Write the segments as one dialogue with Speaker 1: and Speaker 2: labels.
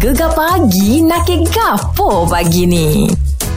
Speaker 1: Gegar pagi nak ke gapo pagi ni?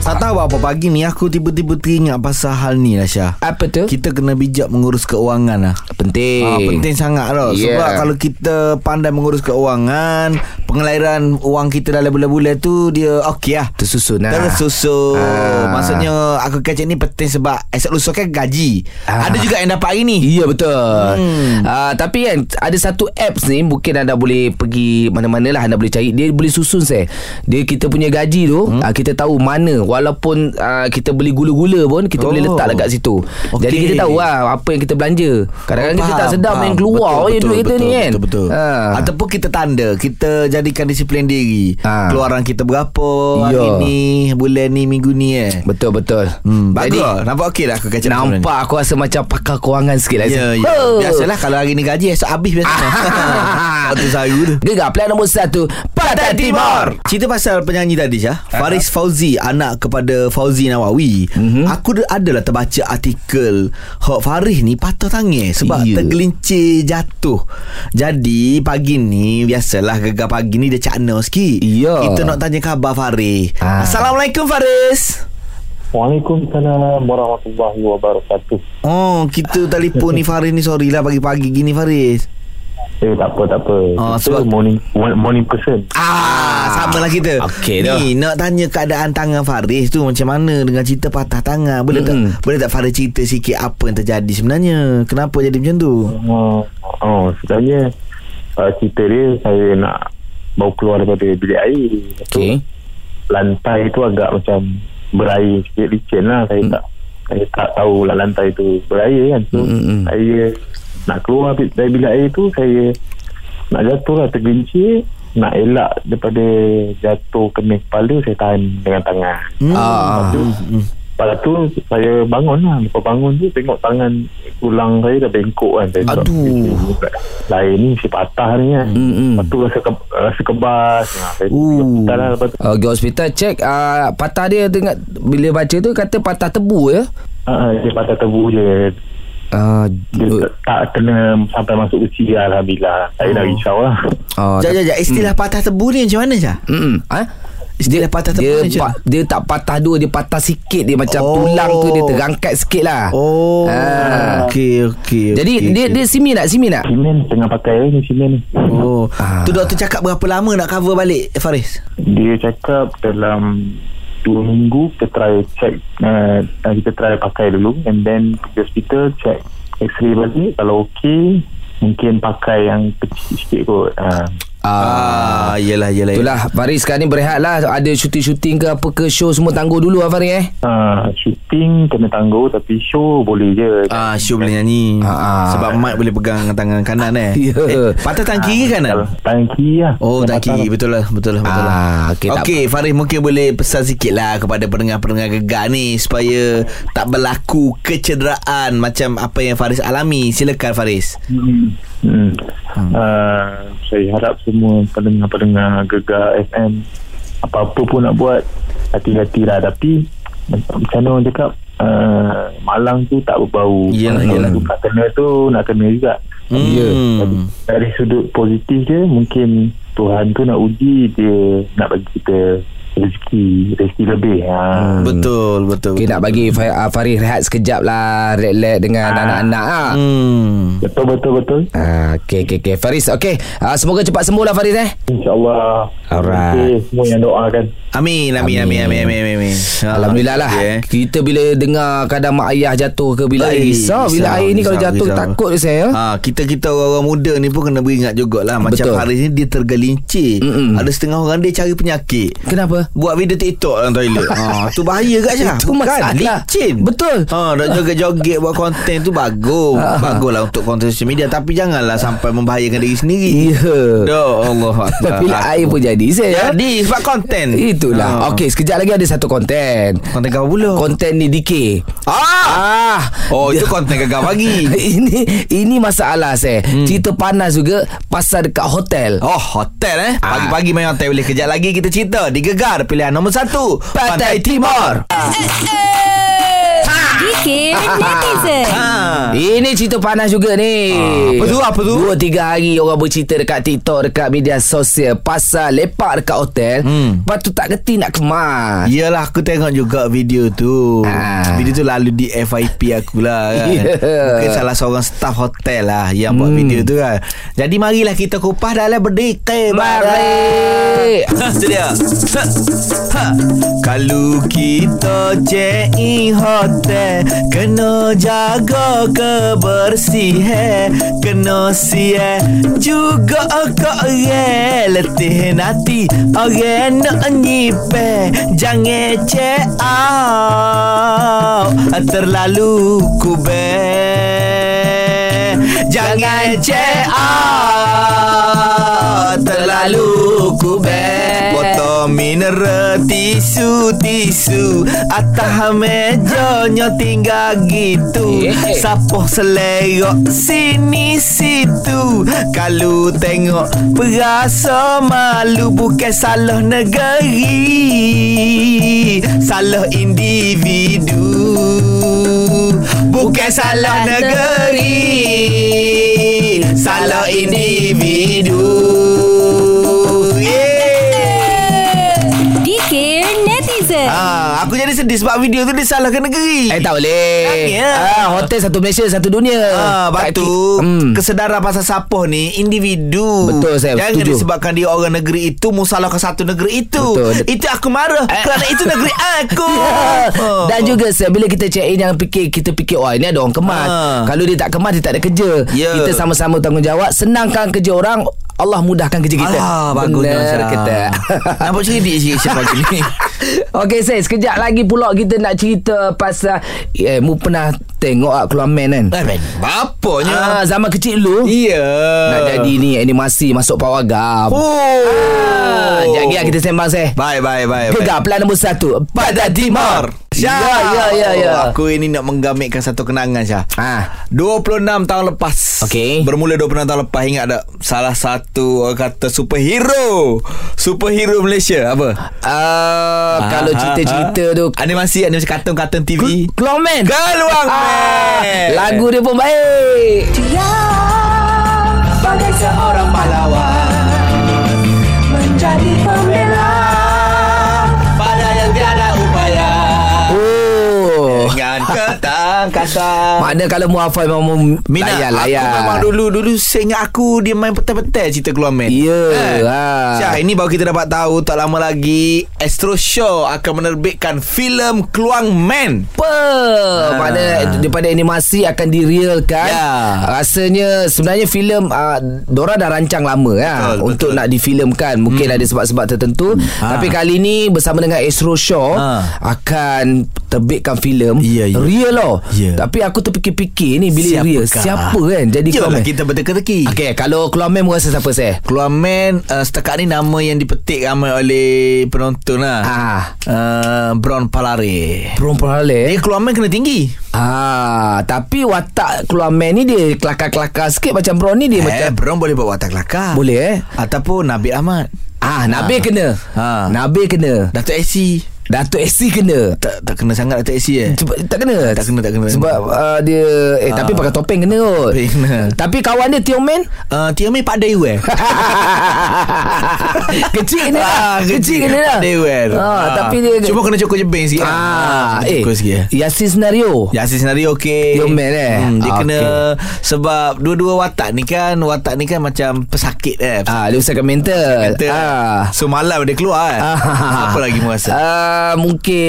Speaker 2: Tak tahu apa pagi ni aku tiba-tiba teringat pasal hal ni lah Syah.
Speaker 3: Apa tu?
Speaker 2: Kita kena bijak mengurus keuangan lah.
Speaker 3: Penting.
Speaker 2: Ah, penting sangat tau
Speaker 3: Yeah.
Speaker 2: Sebab kalau kita pandai mengurus keuangan Pengelairan wang kita dalam bulan-bulan tu Dia okey lah
Speaker 3: Tersusun lah.
Speaker 2: Tersusun
Speaker 3: Ah.
Speaker 2: Maksudnya aku kata ni penting sebab Esok lusa kan gaji
Speaker 3: Ah.
Speaker 2: Ada juga yang dapat hari ni
Speaker 3: Ya betul
Speaker 2: Hmm.
Speaker 3: uh, Tapi kan Ada satu apps ni Mungkin anda boleh pergi Mana-mana lah Anda boleh cari Dia boleh susun saya Dia kita punya gaji tu hmm? Kita tahu mana Walaupun uh, Kita beli gula-gula pun Kita
Speaker 2: Oh.
Speaker 3: boleh letak dekat situ
Speaker 2: Okey.
Speaker 3: Jadi kita tahu lah Apa yang kita belanja Kadang-kadang
Speaker 2: Oh,
Speaker 3: kita tak sedar. Yang keluar
Speaker 2: betul,
Speaker 3: je
Speaker 2: betul,
Speaker 3: duit kita
Speaker 2: betul,
Speaker 3: ni kan
Speaker 2: Betul betul
Speaker 3: Ah.
Speaker 2: Ataupun kita tanda Kita jadikan disiplin diri
Speaker 3: Ah.
Speaker 2: Keluaran kita berapa Hari
Speaker 3: Ya.
Speaker 2: ni Bulan ni Minggu ni eh
Speaker 3: Betul-betul
Speaker 2: Hmm, bagus
Speaker 3: Jadi
Speaker 2: lah. Nampak okey lah aku kacau
Speaker 3: Nampak aku rasa macam Pakar kewangan sikit lah
Speaker 2: Ya, ya.
Speaker 3: Oh.
Speaker 2: Biasalah kalau hari ni gaji esok habis biasa. Waktu sehari tu.
Speaker 3: Gegar plan nombor satu Pantai Timur
Speaker 2: Cerita pasal penyanyi tadi Syah Faris Fauzi Anak kepada Fauzi Nawawi mm-hmm. Aku ada- adalah terbaca artikel Hok Faris ni patah tangan Sebab
Speaker 3: Ya.
Speaker 2: tergelincir jatuh Jadi pagi ni Biasalah gegar pagi ni Dia cakna sikit
Speaker 3: Ya.
Speaker 2: Kita nak tanya khabar Faris
Speaker 3: Ah.
Speaker 2: Assalamualaikum Faris
Speaker 4: Waalaikumsalam warahmatullahi wabarakatuh.
Speaker 2: Oh kita telefon ni Faris ni Sorry lah pagi-pagi gini Faris
Speaker 4: Eh tak apa tak apa.
Speaker 2: Oh,
Speaker 4: Kita
Speaker 2: sebab-
Speaker 4: morning morning person.
Speaker 2: Ah, sama lah kita.
Speaker 3: Okey
Speaker 2: Ni nak tanya keadaan tangan Faris tu macam mana dengan cerita patah tangan. Boleh
Speaker 3: Mm-mm.
Speaker 2: tak boleh tak Faris cerita sikit apa yang terjadi sebenarnya? Kenapa jadi macam tu?
Speaker 4: Oh, oh sebenarnya uh, cerita dia saya nak bawa keluar daripada bilik air. Tu,
Speaker 3: Okey
Speaker 4: Lantai tu agak macam berair sikit licin lah. Saya
Speaker 3: Hmm.
Speaker 4: tak saya tak tahu lah lantai tu berair kan. So
Speaker 3: Hmm, hmm, hmm.
Speaker 4: saya nak keluar dari bilik air tu saya nak jatuh lah tergelincir. Nak elak daripada jatuh kena kepala saya tahan dengan tangan.
Speaker 2: Hmm.
Speaker 3: Ah.
Speaker 2: Hmm.
Speaker 4: Lepas tu saya bangun lah Lepas bangun tu tengok tangan tulang saya dah bengkok kan saya
Speaker 2: Aduh.
Speaker 4: "Eh, Lain ni mesti patah ni kan
Speaker 3: Mm-mm.
Speaker 4: Lepas tu rasa, ke, rasa kebas nah, Saya
Speaker 2: Uh.
Speaker 4: pergi hospital lah lepas tu
Speaker 3: Uh, pergi hospital check uh, patah dia tengok bila baca tu kata patah tebu ya.
Speaker 4: uh, Dia patah tebu je
Speaker 3: Uh,
Speaker 4: Dia tak, tak kena sampai masuk usia Alhamdulillah Saya dah risau lah
Speaker 3: uh,
Speaker 2: Jap, jap, jap. Istilah patah tebu ni macam mana, Syah?
Speaker 3: Mm-mm. Ha?
Speaker 2: Istilah patah tebu
Speaker 3: dia,
Speaker 2: ni macam
Speaker 3: pa, dia tak patah dua Dia patah sikit Dia macam
Speaker 2: Oh.
Speaker 3: tulang tu Dia terangkat sikit lah
Speaker 2: Oh,
Speaker 3: Ah.
Speaker 2: okey, okey.
Speaker 3: Jadi
Speaker 2: okey,
Speaker 3: dia
Speaker 2: okey.
Speaker 3: dia simi tak Simi tak
Speaker 4: Simen tengah pakai ni simen ni
Speaker 2: Oh,
Speaker 3: Ah.
Speaker 2: tu doktor cakap berapa lama nak cover balik Faris?
Speaker 4: Dia cakap dalam dua minggu kita try check uh, kita try pakai dulu. And then pergi hospital check x-ray balik. Kalau okey mungkin pakai yang kecil sikit kot. Uh,
Speaker 2: Ah, yelah, yelah.
Speaker 3: Itulah Faris sekarang ni berehat lah Ada syuting-syuting ke apa ke Show semua tangguh dulu lah Faris eh
Speaker 4: uh, shooting kena tangguh tapi show boleh je
Speaker 2: Ah, Syul boleh nyanyi.
Speaker 3: Ah, ah.
Speaker 2: Sebab Mat boleh pegang tangan kanan eh.
Speaker 3: Ya.
Speaker 2: eh patah tangan kiri kanan?
Speaker 4: Tangan kiri lah
Speaker 2: Oh, kiri.
Speaker 4: patah.
Speaker 2: Betul lah. Betul lah. Betul lah.
Speaker 3: Ah, okey, tak
Speaker 2: Okey, Faris mungkin boleh pesan sikit lah kepada pendengar-pendengar gegar ni supaya tak berlaku kecederaan macam apa yang Faris alami. Silakan Faris.
Speaker 4: Hmm. Hmm. Uh, saya harap semua pendengar-pendengar Gegar FM apa-apa pun nak buat hati-hatilah tapi macam mana orang cakap uh, malang tu tak berbau
Speaker 2: Yelah,
Speaker 4: Kalau
Speaker 2: yelah.
Speaker 4: tu nak kena tu nak kena juga
Speaker 3: Ya.
Speaker 4: Dari, dari sudut positif je mungkin Tuhan tu nak uji dia nak bagi kita rezeki rezeki lebih ha.
Speaker 2: Betul, betul.
Speaker 3: Okay
Speaker 2: betul.
Speaker 3: nak bagi Fa- ah, Faris rehat sekejap lah Relax dengan
Speaker 4: Ah.
Speaker 3: anak-anak ah.
Speaker 2: Hmm.
Speaker 4: betul betul betul
Speaker 3: Ah, okay, okay, okay. Faris, okay. Ah, semoga cepat sembuh lah Faris eh.
Speaker 4: insyaallah
Speaker 3: Alright.
Speaker 4: okay, semua yang doakan
Speaker 2: Amin, amin, amin, amin, amin, amin. amin. Ah,
Speaker 3: Alhamdulillah lah.
Speaker 2: okey, eh.
Speaker 3: Kita bila dengar kadang mak ayah jatuh ke bila
Speaker 2: Eh,
Speaker 3: air risau. Bila air ni kalau jatuh
Speaker 2: risau.
Speaker 3: takut saya.
Speaker 2: Ha, kita kita orang muda ni pun kena beringat jugalah macam
Speaker 3: Betul.
Speaker 2: Faris ni dia tergelincir.
Speaker 3: Mm-mm.
Speaker 2: Ada setengah orang dia cari penyakit.
Speaker 3: Kenapa?
Speaker 2: Buat video TikTok dalam toilet. ha, tu bahaya kat Syah.
Speaker 3: Itu
Speaker 2: Bukan,
Speaker 3: masalah.
Speaker 2: licin.
Speaker 3: Betul.
Speaker 2: Ha, dan joget-joget buat konten tu bagus.
Speaker 3: Ha.
Speaker 2: Baguslah untuk konten social media tapi janganlah sampai membahayakan diri sendiri.
Speaker 3: Ya.
Speaker 2: Doh Allah.
Speaker 3: Tapi lah air pun jadi saya.
Speaker 2: Jadi sebab konten.
Speaker 3: Itulah.
Speaker 2: Ha.
Speaker 3: Okey, sekejap lagi ada satu konten.
Speaker 2: Konten kau pula.
Speaker 3: Konten ni DK.
Speaker 2: ah.
Speaker 3: Ah.
Speaker 2: Oh, itu konten gagal pagi.
Speaker 3: ini ini masalah saya. Hmm. Cerita panas juga pasal dekat hotel.
Speaker 2: Oh hotel eh
Speaker 3: Ah.
Speaker 2: Pagi-pagi main hotel Boleh kejap lagi kita cerita Di Gegar Pilihan nombor satu
Speaker 3: Pantai Timur.
Speaker 1: Fikir netizen.
Speaker 2: Ha.
Speaker 3: Ini cerita panas juga ni.
Speaker 2: apa tu, apa tu?
Speaker 3: Dua tiga hari orang bercerita dekat TikTok, dekat media sosial pasal lepak dekat hotel.
Speaker 2: Hmm.
Speaker 3: Lepas tu tak kerti nak kemas.
Speaker 2: Yelah aku tengok juga video tu
Speaker 3: Ah.
Speaker 2: Video tu lalu di FIP aku lah kan
Speaker 3: Yeah.
Speaker 2: Mungkin salah seorang staff hotel lah Yang buat
Speaker 3: Hmm.
Speaker 2: video tu kan Jadi marilah kita kupas dalam berdikir
Speaker 3: Mari.
Speaker 2: Dia ha. Ha. Kalau kita check in hotel Kena jaga kebersihan. Kena siap juga kau orang Letih nanti orang nak nyipe Jangan out. Terlalu kubek Jangan out. Terlalu kubek Botol mineral tisu tisu Atas mejanya tinggal gitu.
Speaker 3: Yeah.
Speaker 2: Sapoh selerok sini situ. Kalau tengok berasa malu Bukan salah negeri. Salah individu. Bukan salah negeri. Salah individu Ah, aku jadi sedih sebab video tu dia salahkan negeri.
Speaker 3: Eh tak boleh.
Speaker 2: Nangis lah.
Speaker 3: Ah, hotel satu Malaysia satu dunia.
Speaker 2: Ah, batu
Speaker 3: Hmm.
Speaker 2: kesedaran pasal sapoh ni individu.
Speaker 3: Betul, saya
Speaker 2: Jangan
Speaker 3: setuju.
Speaker 2: disebabkan dia orang negeri itu musalahkan satu negeri itu.
Speaker 3: Betul.
Speaker 2: Itu aku marah
Speaker 3: Eh.
Speaker 2: kerana itu negeri aku. Oh.
Speaker 3: Dan juga saya bila kita check in jangan fikir kita fikir oh ini ada orang kemas.
Speaker 2: Ah.
Speaker 3: Kalau dia tak kemas dia tak ada kerja.
Speaker 2: Ya.
Speaker 3: Kita sama-sama tanggungjawab senangkan kerja orang Allah mudahkan kerja kita.
Speaker 2: Ah,
Speaker 3: Benar
Speaker 2: Syah.
Speaker 3: kata.
Speaker 2: Nampak cerdik sikit siapa ni.
Speaker 3: Okey saya sekejap lagi pula kita nak cerita pasal eh mu pernah tengok ah keluar man kan?
Speaker 2: Eh, Ben, bapaknya.
Speaker 3: Ah, zaman kecil dulu
Speaker 2: Iya.
Speaker 3: nak jadi ni animasi masuk Power Gam.
Speaker 2: Oh.
Speaker 3: Ah, lah kita sembang saya.
Speaker 2: Bye bye bye.
Speaker 3: Gegar plan nombor satu Pada Timur
Speaker 2: Syah.
Speaker 3: Ya ya ya ya
Speaker 2: Oh, Aku ini nak menggamikkan satu kenangan Syah.
Speaker 3: Ah,
Speaker 2: 26 tahun lepas
Speaker 3: Okey.
Speaker 2: Bermula 26 tahun lepas Ingat tak Salah satu Orang kata superhero Superhero Malaysia Apa
Speaker 3: uh, Kalau
Speaker 2: Ah,
Speaker 3: cerita-cerita
Speaker 2: ah.
Speaker 3: tu
Speaker 2: Animasi Animasi kartun-kartun TV
Speaker 3: Keluar man
Speaker 2: Keluang
Speaker 3: ah, Lagu dia pun baik.
Speaker 2: Bagai seorang pahlawan Menjadi pembela ketangkasan
Speaker 3: Makna kalau mu hafal Memang mu
Speaker 2: Minat
Speaker 3: layan
Speaker 2: Aku
Speaker 3: layan
Speaker 2: memang dulu Dulu seingat aku Dia main petai-petai Cerita keluar man
Speaker 3: Ya
Speaker 2: Eh.
Speaker 3: ah.
Speaker 2: Syah, ini baru kita dapat tahu tak lama lagi Astro Show akan menerbitkan filem Keluang Man.
Speaker 3: Apa
Speaker 2: Ah.
Speaker 3: Makna daripada animasi akan direalkan
Speaker 2: Ya.
Speaker 3: Rasanya sebenarnya filem uh, Dora dah rancang lama ya,
Speaker 2: Betul,
Speaker 3: Untuk
Speaker 2: betul.
Speaker 3: nak difilmkan Mungkin ada sebab-sebab tertentu
Speaker 2: Ha.
Speaker 3: Tapi kali ni bersama dengan Astro Shaw
Speaker 2: Ha.
Speaker 3: Akan terbitkan filem
Speaker 2: Ya, ya.
Speaker 3: Real loh
Speaker 2: Ya.
Speaker 3: Tapi aku terfikir-fikir ni Bila
Speaker 2: Siapakah?
Speaker 3: real Siapa kan jadi
Speaker 2: Yalah
Speaker 3: Aquaman
Speaker 2: kita berteka-teki.
Speaker 3: Okey kalau keluar mem rasa siapa saya
Speaker 2: Keluang Man uh, setakat ni nama yang dipetik ramai oleh penonton lah.
Speaker 3: Ah.
Speaker 2: Uh, Brown Palare.
Speaker 3: Perempuan
Speaker 2: Dia
Speaker 3: halal
Speaker 2: Keluang Man kena tinggi.
Speaker 3: Ah, tapi watak keluar man ni dia kelakar-kelakar sikit macam Brown ni dia
Speaker 2: eh,
Speaker 3: macam
Speaker 2: Brown boleh buat watak kelakar.
Speaker 3: boleh eh.
Speaker 2: Ataupun Nabil Ahmad.
Speaker 3: Ah, Nabil
Speaker 2: Ah.
Speaker 3: kena.
Speaker 2: Ah.
Speaker 3: Nabil kena.
Speaker 2: Datuk AC.
Speaker 3: Datuk AC kena.
Speaker 2: Tak tak kena sangat Datuk AC eh.
Speaker 3: Cepat, tak kena
Speaker 2: Tak kena, tak kena.
Speaker 3: Sebab uh, dia Eh
Speaker 2: Ah.
Speaker 3: tapi pakai topeng kena kot
Speaker 2: Topeng kena.
Speaker 3: Tapi kawan dia Tio Man
Speaker 2: Uh, Tiamai Pak Dew eh.
Speaker 3: Kecil kena lah
Speaker 2: Ah,
Speaker 3: Kecil kena lah
Speaker 2: Pak Dew kan.
Speaker 3: ah, Tapi dia
Speaker 2: Cuma kena cukup jebeng sikit.
Speaker 3: Ah,
Speaker 2: eh.
Speaker 3: eh,
Speaker 2: Cukup sikit.
Speaker 3: Yasin senario.
Speaker 2: Ya Asis senario okey.
Speaker 3: Dia man, eh?
Speaker 2: Hmm, dia
Speaker 3: Ah,
Speaker 2: kena
Speaker 3: okey.
Speaker 2: sebab dua-dua watak ni kan watak ni kan macam pesakit eh.
Speaker 3: Ah, dia usahkan mental.
Speaker 2: Kata,
Speaker 3: Ah.
Speaker 2: So malam dia keluar kan.
Speaker 3: Ah.
Speaker 2: Apa lagi mu rasa?
Speaker 3: Ah, mungkin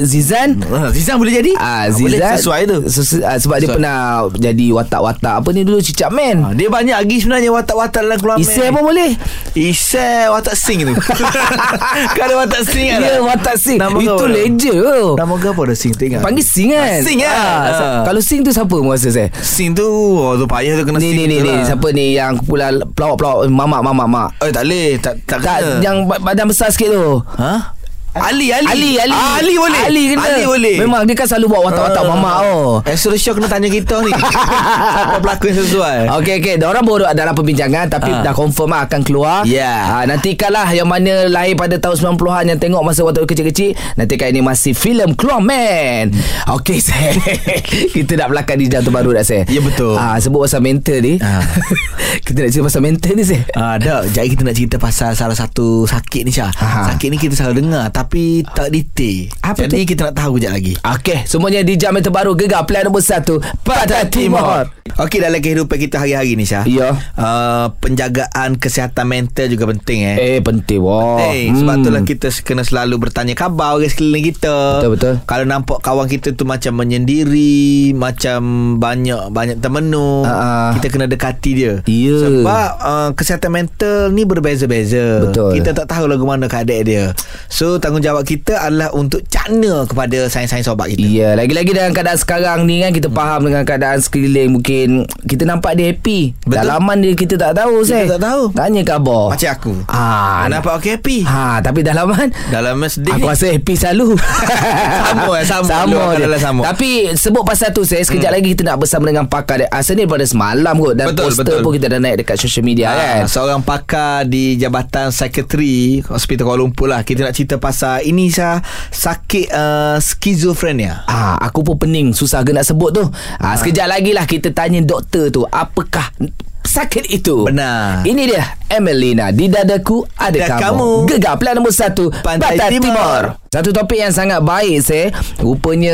Speaker 3: Zizan.
Speaker 2: Ah, Zizan boleh jadi?
Speaker 3: Ah,
Speaker 2: boleh
Speaker 3: Zizan
Speaker 2: sesuai tu.
Speaker 3: Sesu, ah, sebab dia
Speaker 2: Sesuai.
Speaker 3: pernah jadi watak-watak apa ni dulu Cicak Man.
Speaker 2: Ah, dia banyak lagi sebenarnya watak-watak dalam keluar
Speaker 3: Isai pun boleh.
Speaker 2: Isai watak sing tu. kan ada watak sing kan?
Speaker 3: Ya, watak Sing.
Speaker 2: Nama
Speaker 3: Itu
Speaker 2: apa?
Speaker 3: legend tu.
Speaker 2: Nama kau apa dah sing tu ingat?
Speaker 3: Panggil Sing kan?
Speaker 2: Sing kan?
Speaker 3: Ah,
Speaker 2: Ah.
Speaker 3: Kalau Sing tu siapa mu rasa saya?
Speaker 2: Sing tu oh, tu payah tu kena
Speaker 3: Ni
Speaker 2: sing
Speaker 3: ni ni ni
Speaker 2: lah.
Speaker 3: siapa ni yang pula pelawak-pelawak mamak mamak mak.
Speaker 2: Eh tak boleh Tak, tak,
Speaker 3: Tak
Speaker 2: kena
Speaker 3: yang ba- badan besar sikit tu.
Speaker 2: Ha? Ali Ali
Speaker 3: Ali Ali
Speaker 2: ah, Ali boleh
Speaker 3: Ali kena
Speaker 2: Ali boleh
Speaker 3: Memang dia kan selalu buat watak-watak
Speaker 2: Ah.
Speaker 3: mamak oh
Speaker 2: Astro Show kena tanya kita ni Apa pelakon sesuai
Speaker 3: Okey okey, orang baru dalam perbincangan tapi
Speaker 2: Ah.
Speaker 3: dah confirm lah akan keluar.
Speaker 2: Ya.
Speaker 3: Ah, nantikanlah yang mana lahir pada tahun 90-an yang tengok masa waktu kecil-kecil, nantikan ini masih filem Keluar Man. Okey, saya. kita nak belakang di jam terbaru dah saya.
Speaker 2: Ya, betul.
Speaker 3: Ah, sebut pasal mental ni.
Speaker 2: Ah.
Speaker 3: kita nak cerita pasal mental ni saya.
Speaker 2: Ah, dah. Jadi kita nak cerita pasal salah satu sakit ni Syah.
Speaker 3: Aha.
Speaker 2: Sakit ni kita selalu dengar tapi tak detail.
Speaker 3: Apa
Speaker 2: Jadi kita nak tahu kejap lagi.
Speaker 3: Okey, semuanya di jam yang terbaru Gegar Plan nombor 1 Pantai Timur.
Speaker 2: Okey dalam kehidupan kita hari-hari ni Syah.
Speaker 3: Ya.
Speaker 2: Uh, penjagaan kesihatan mental juga penting eh.
Speaker 3: Eh, penting. Wah.
Speaker 2: Penting Sebab itulah kita kena selalu bertanya khabar orang sekeliling kita
Speaker 3: Betul, betul.
Speaker 2: Kalau nampak kawan kita tu macam menyendiri Macam banyak banyak termenung
Speaker 3: Ah, ah.
Speaker 2: Kita kena dekati dia
Speaker 3: Ya.
Speaker 2: Sebab uh, kesihatan mental ni berbeza-beza
Speaker 3: Betul.
Speaker 2: Kita tak tahu lagu mana keadaan dia So tanggungjawab kita adalah untuk cakna kepada sains-sains sobat kita
Speaker 3: Ya, lagi-lagi dalam keadaan sekarang ni kan kita faham dengan keadaan sekeliling mungkin kita nampak dia happy.
Speaker 2: Betul.
Speaker 3: Dalaman dia kita tak tahu
Speaker 2: Kita
Speaker 3: saya.
Speaker 2: tak tahu.
Speaker 3: Tanya khabar.
Speaker 2: Macam aku
Speaker 3: Ah,
Speaker 2: Nampak okey happy
Speaker 3: Ha, tapi dalaman
Speaker 2: Dalam sedih
Speaker 3: Aku rasa happy selalu
Speaker 2: Sama, eh, sama.
Speaker 3: Sama je
Speaker 2: adalah sama.
Speaker 3: Tapi sebut pasal tu saya Sekejap lagi kita nak bersama dengan pakar dia Asal ni pada semalam kot Dan
Speaker 2: Betul,
Speaker 3: poster
Speaker 2: betul.
Speaker 3: pun kita dah naik dekat social media
Speaker 2: Ah,
Speaker 3: kan
Speaker 2: Seorang pakar di Jabatan Psikiatri Hospital Kuala Lumpur lah Kita nak cerita pasal Ini Syah Sakit uh, Skizofrenia
Speaker 3: Ah, aku pun pening susah ke nak sebut tu. Ah, sekejap lagi lah kita tanya doktor tu apakah sakit itu.
Speaker 2: Benar.
Speaker 3: Ini dia Emelina di dadaku ada
Speaker 2: Ada
Speaker 3: kamu.
Speaker 2: kamu.
Speaker 3: Gegar plan nombor satu
Speaker 2: Pantai Timur.
Speaker 3: Satu topik yang sangat baik saya. Rupanya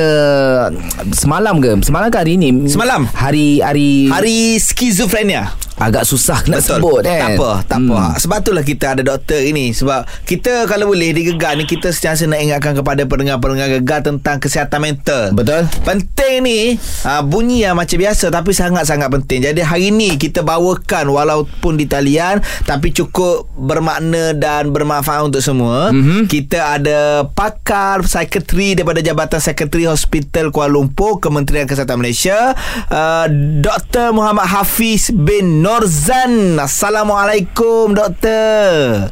Speaker 3: semalam ke? Semalam ke hari ni?
Speaker 2: Semalam.
Speaker 3: Hari hari
Speaker 2: Hari Skizofrenia
Speaker 3: agak susah nak sebut kan.
Speaker 2: Tak apa Tak apa Sebab itulah kita ada doktor ini Sebab kita kalau boleh di Gegar ni Kita sentiasa nak ingatkan kepada pendengar-pendengar Gegar Tentang kesihatan mental
Speaker 3: Betul.
Speaker 2: Penting ni uh, Bunyi yang macam biasa Tapi sangat-sangat penting Jadi hari ni kita bawakan Walaupun di talian Tapi cukup bermakna Dan bermanfaat untuk semua mm-hmm. Kita ada pakar psikiatri Daripada Jabatan Psikiatri Hospital Kuala Lumpur Kementerian Kesihatan Malaysia uh, Dr. Muhammad Hafiz bin Norzan Assalamualaikum Doktor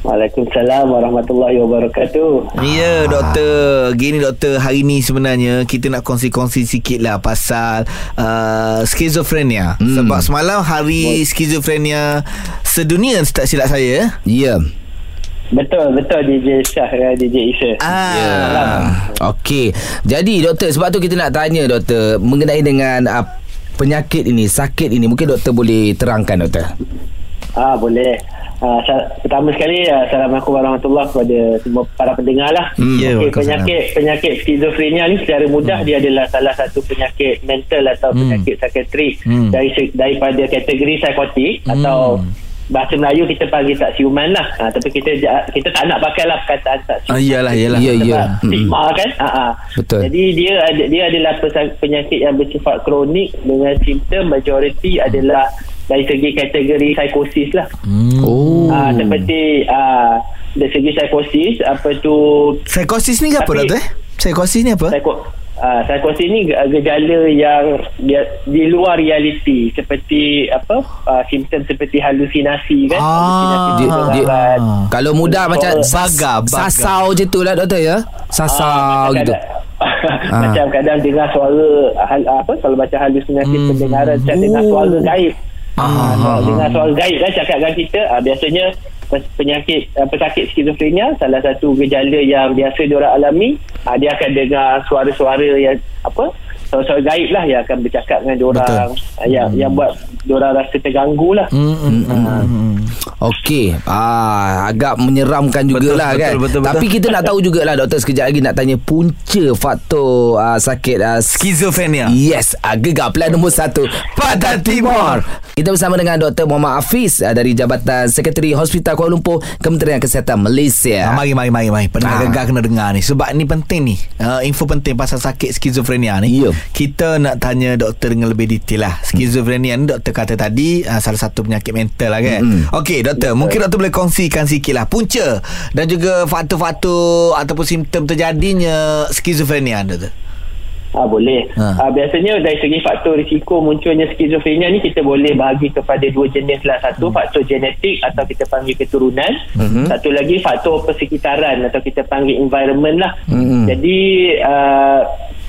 Speaker 5: Waalaikumsalam warahmatullahi wabarakatuh.
Speaker 2: Ya doktor Gini doktor Hari ni sebenarnya Kita nak kongsi-kongsi sikit lah Pasal uh, Skizofrenia hmm. Sebab semalam Hari Skizofrenia Sedunia Tak silap saya
Speaker 3: Ya.
Speaker 5: Betul betul DJ Syah dan DJ Isa.
Speaker 2: Ah,
Speaker 3: Ya. Okey. Jadi doktor sebab tu kita nak tanya doktor mengenai dengan uh, penyakit ini, sakit ini mungkin doktor boleh terangkan doktor.
Speaker 5: Ah boleh. Sa- pertama sekali ah, Assalamualaikum warahmatullahi kepada semua para pendengar lah.
Speaker 2: Hmm, ya,
Speaker 5: Okey,
Speaker 2: Waalaikumsalam.
Speaker 5: penyakit penyakit skizofrenia ni secara mudah dia adalah salah satu penyakit mental atau penyakit psikiatrik
Speaker 2: Hmm.
Speaker 5: dari daripada kategori psikotik atau bahasa Melayu kita panggil tak siuman lah. Ha, tapi kita kita tak nak pakai lah perkataan tak siuman.
Speaker 2: Ah, iyalah, iyalah.
Speaker 3: Ya, ya.
Speaker 5: Sebab stigma kan ha, ha.
Speaker 3: Betul.
Speaker 5: jadi dia ada dia adalah penyakit yang bersifat kronik dengan simptom majoriti adalah dari segi kategori psikosis lah
Speaker 2: Hmm.
Speaker 3: Oh.
Speaker 5: Ah, seperti ah, dari segi psikosis apa tu
Speaker 2: Psikosis ni ke apa
Speaker 5: Tapi-
Speaker 2: doktor? eh? Psikosis ni apa?
Speaker 5: psiko ah, psikosis ni ge- gejala yang dia, di luar realiti seperti apa ah, simptom seperti halusinasi kan
Speaker 2: Ah,
Speaker 5: halusinasi
Speaker 3: Dia, dia, kalau mudah
Speaker 5: Oh,
Speaker 3: macam
Speaker 2: baga, baga.
Speaker 3: sasau je tu lah doktor ya. Sasau
Speaker 5: Ah,
Speaker 3: gitu.
Speaker 5: kadang- macam kadang dengar suara hal, apa kalau macam halusinasi
Speaker 2: Hmm.
Speaker 5: pendengaran macam dengar
Speaker 3: Oh.
Speaker 5: suara gaib
Speaker 3: Ah,
Speaker 5: Ah,
Speaker 3: ah,
Speaker 5: dengar suara gaib kan cakap dengan kita ah, biasanya penyakit ah, pesakit skizofrenia salah satu gejala yang biasa diorang alami ah, dia akan dengar suara-suara yang apa suara-suara gaib lah yang akan bercakap dengan diorang ah, yang, yang buat diorang rasa terganggu lah
Speaker 2: Hmm, hmm, hmm, hmm.
Speaker 3: Okey. Ah, agak menyeramkan jugalah
Speaker 2: Betul,
Speaker 3: kan.
Speaker 2: betul, betul, betul.
Speaker 3: Tapi kita nak tahu jugalah doktor sekejap lagi nak tanya punca faktor ah, sakit ah,
Speaker 2: Skizofrenia
Speaker 3: Yes, ah, gegar plan nombor satu Pantai Timur. Kita bersama dengan Dr. Muhammad Hafiz ah, dari Jabatan Sekretari Hospital Kuala Lumpur Kementerian Kesihatan
Speaker 2: Ah,
Speaker 3: Malaysia.
Speaker 2: mari mari mari mari Pendengar
Speaker 3: Ah.
Speaker 2: gegar kena dengar ni Sebab ni penting ni uh, Info penting pasal sakit skizofrenia ni
Speaker 3: Ya.
Speaker 2: Kita nak tanya doktor dengan lebih detail lah Skizofrenia ni doktor kata tadi uh, Salah satu penyakit mental lah kan
Speaker 3: Mm-mm.
Speaker 2: Okey doktor Mungkin doktor boleh kongsikan sikit lah Punca Dan juga faktor-faktor Ataupun simptom terjadinya Skizofrenia doktor
Speaker 5: Ah boleh.
Speaker 2: Ha.
Speaker 5: Ah biasanya dari segi faktor risiko munculnya skizofrenia ni kita boleh bahagi kepada dua jenis lah. Satu hmm. faktor genetik atau kita panggil keturunan. Hmm. Satu lagi faktor persekitaran atau kita panggil environment lah. Hmm. Jadi uh,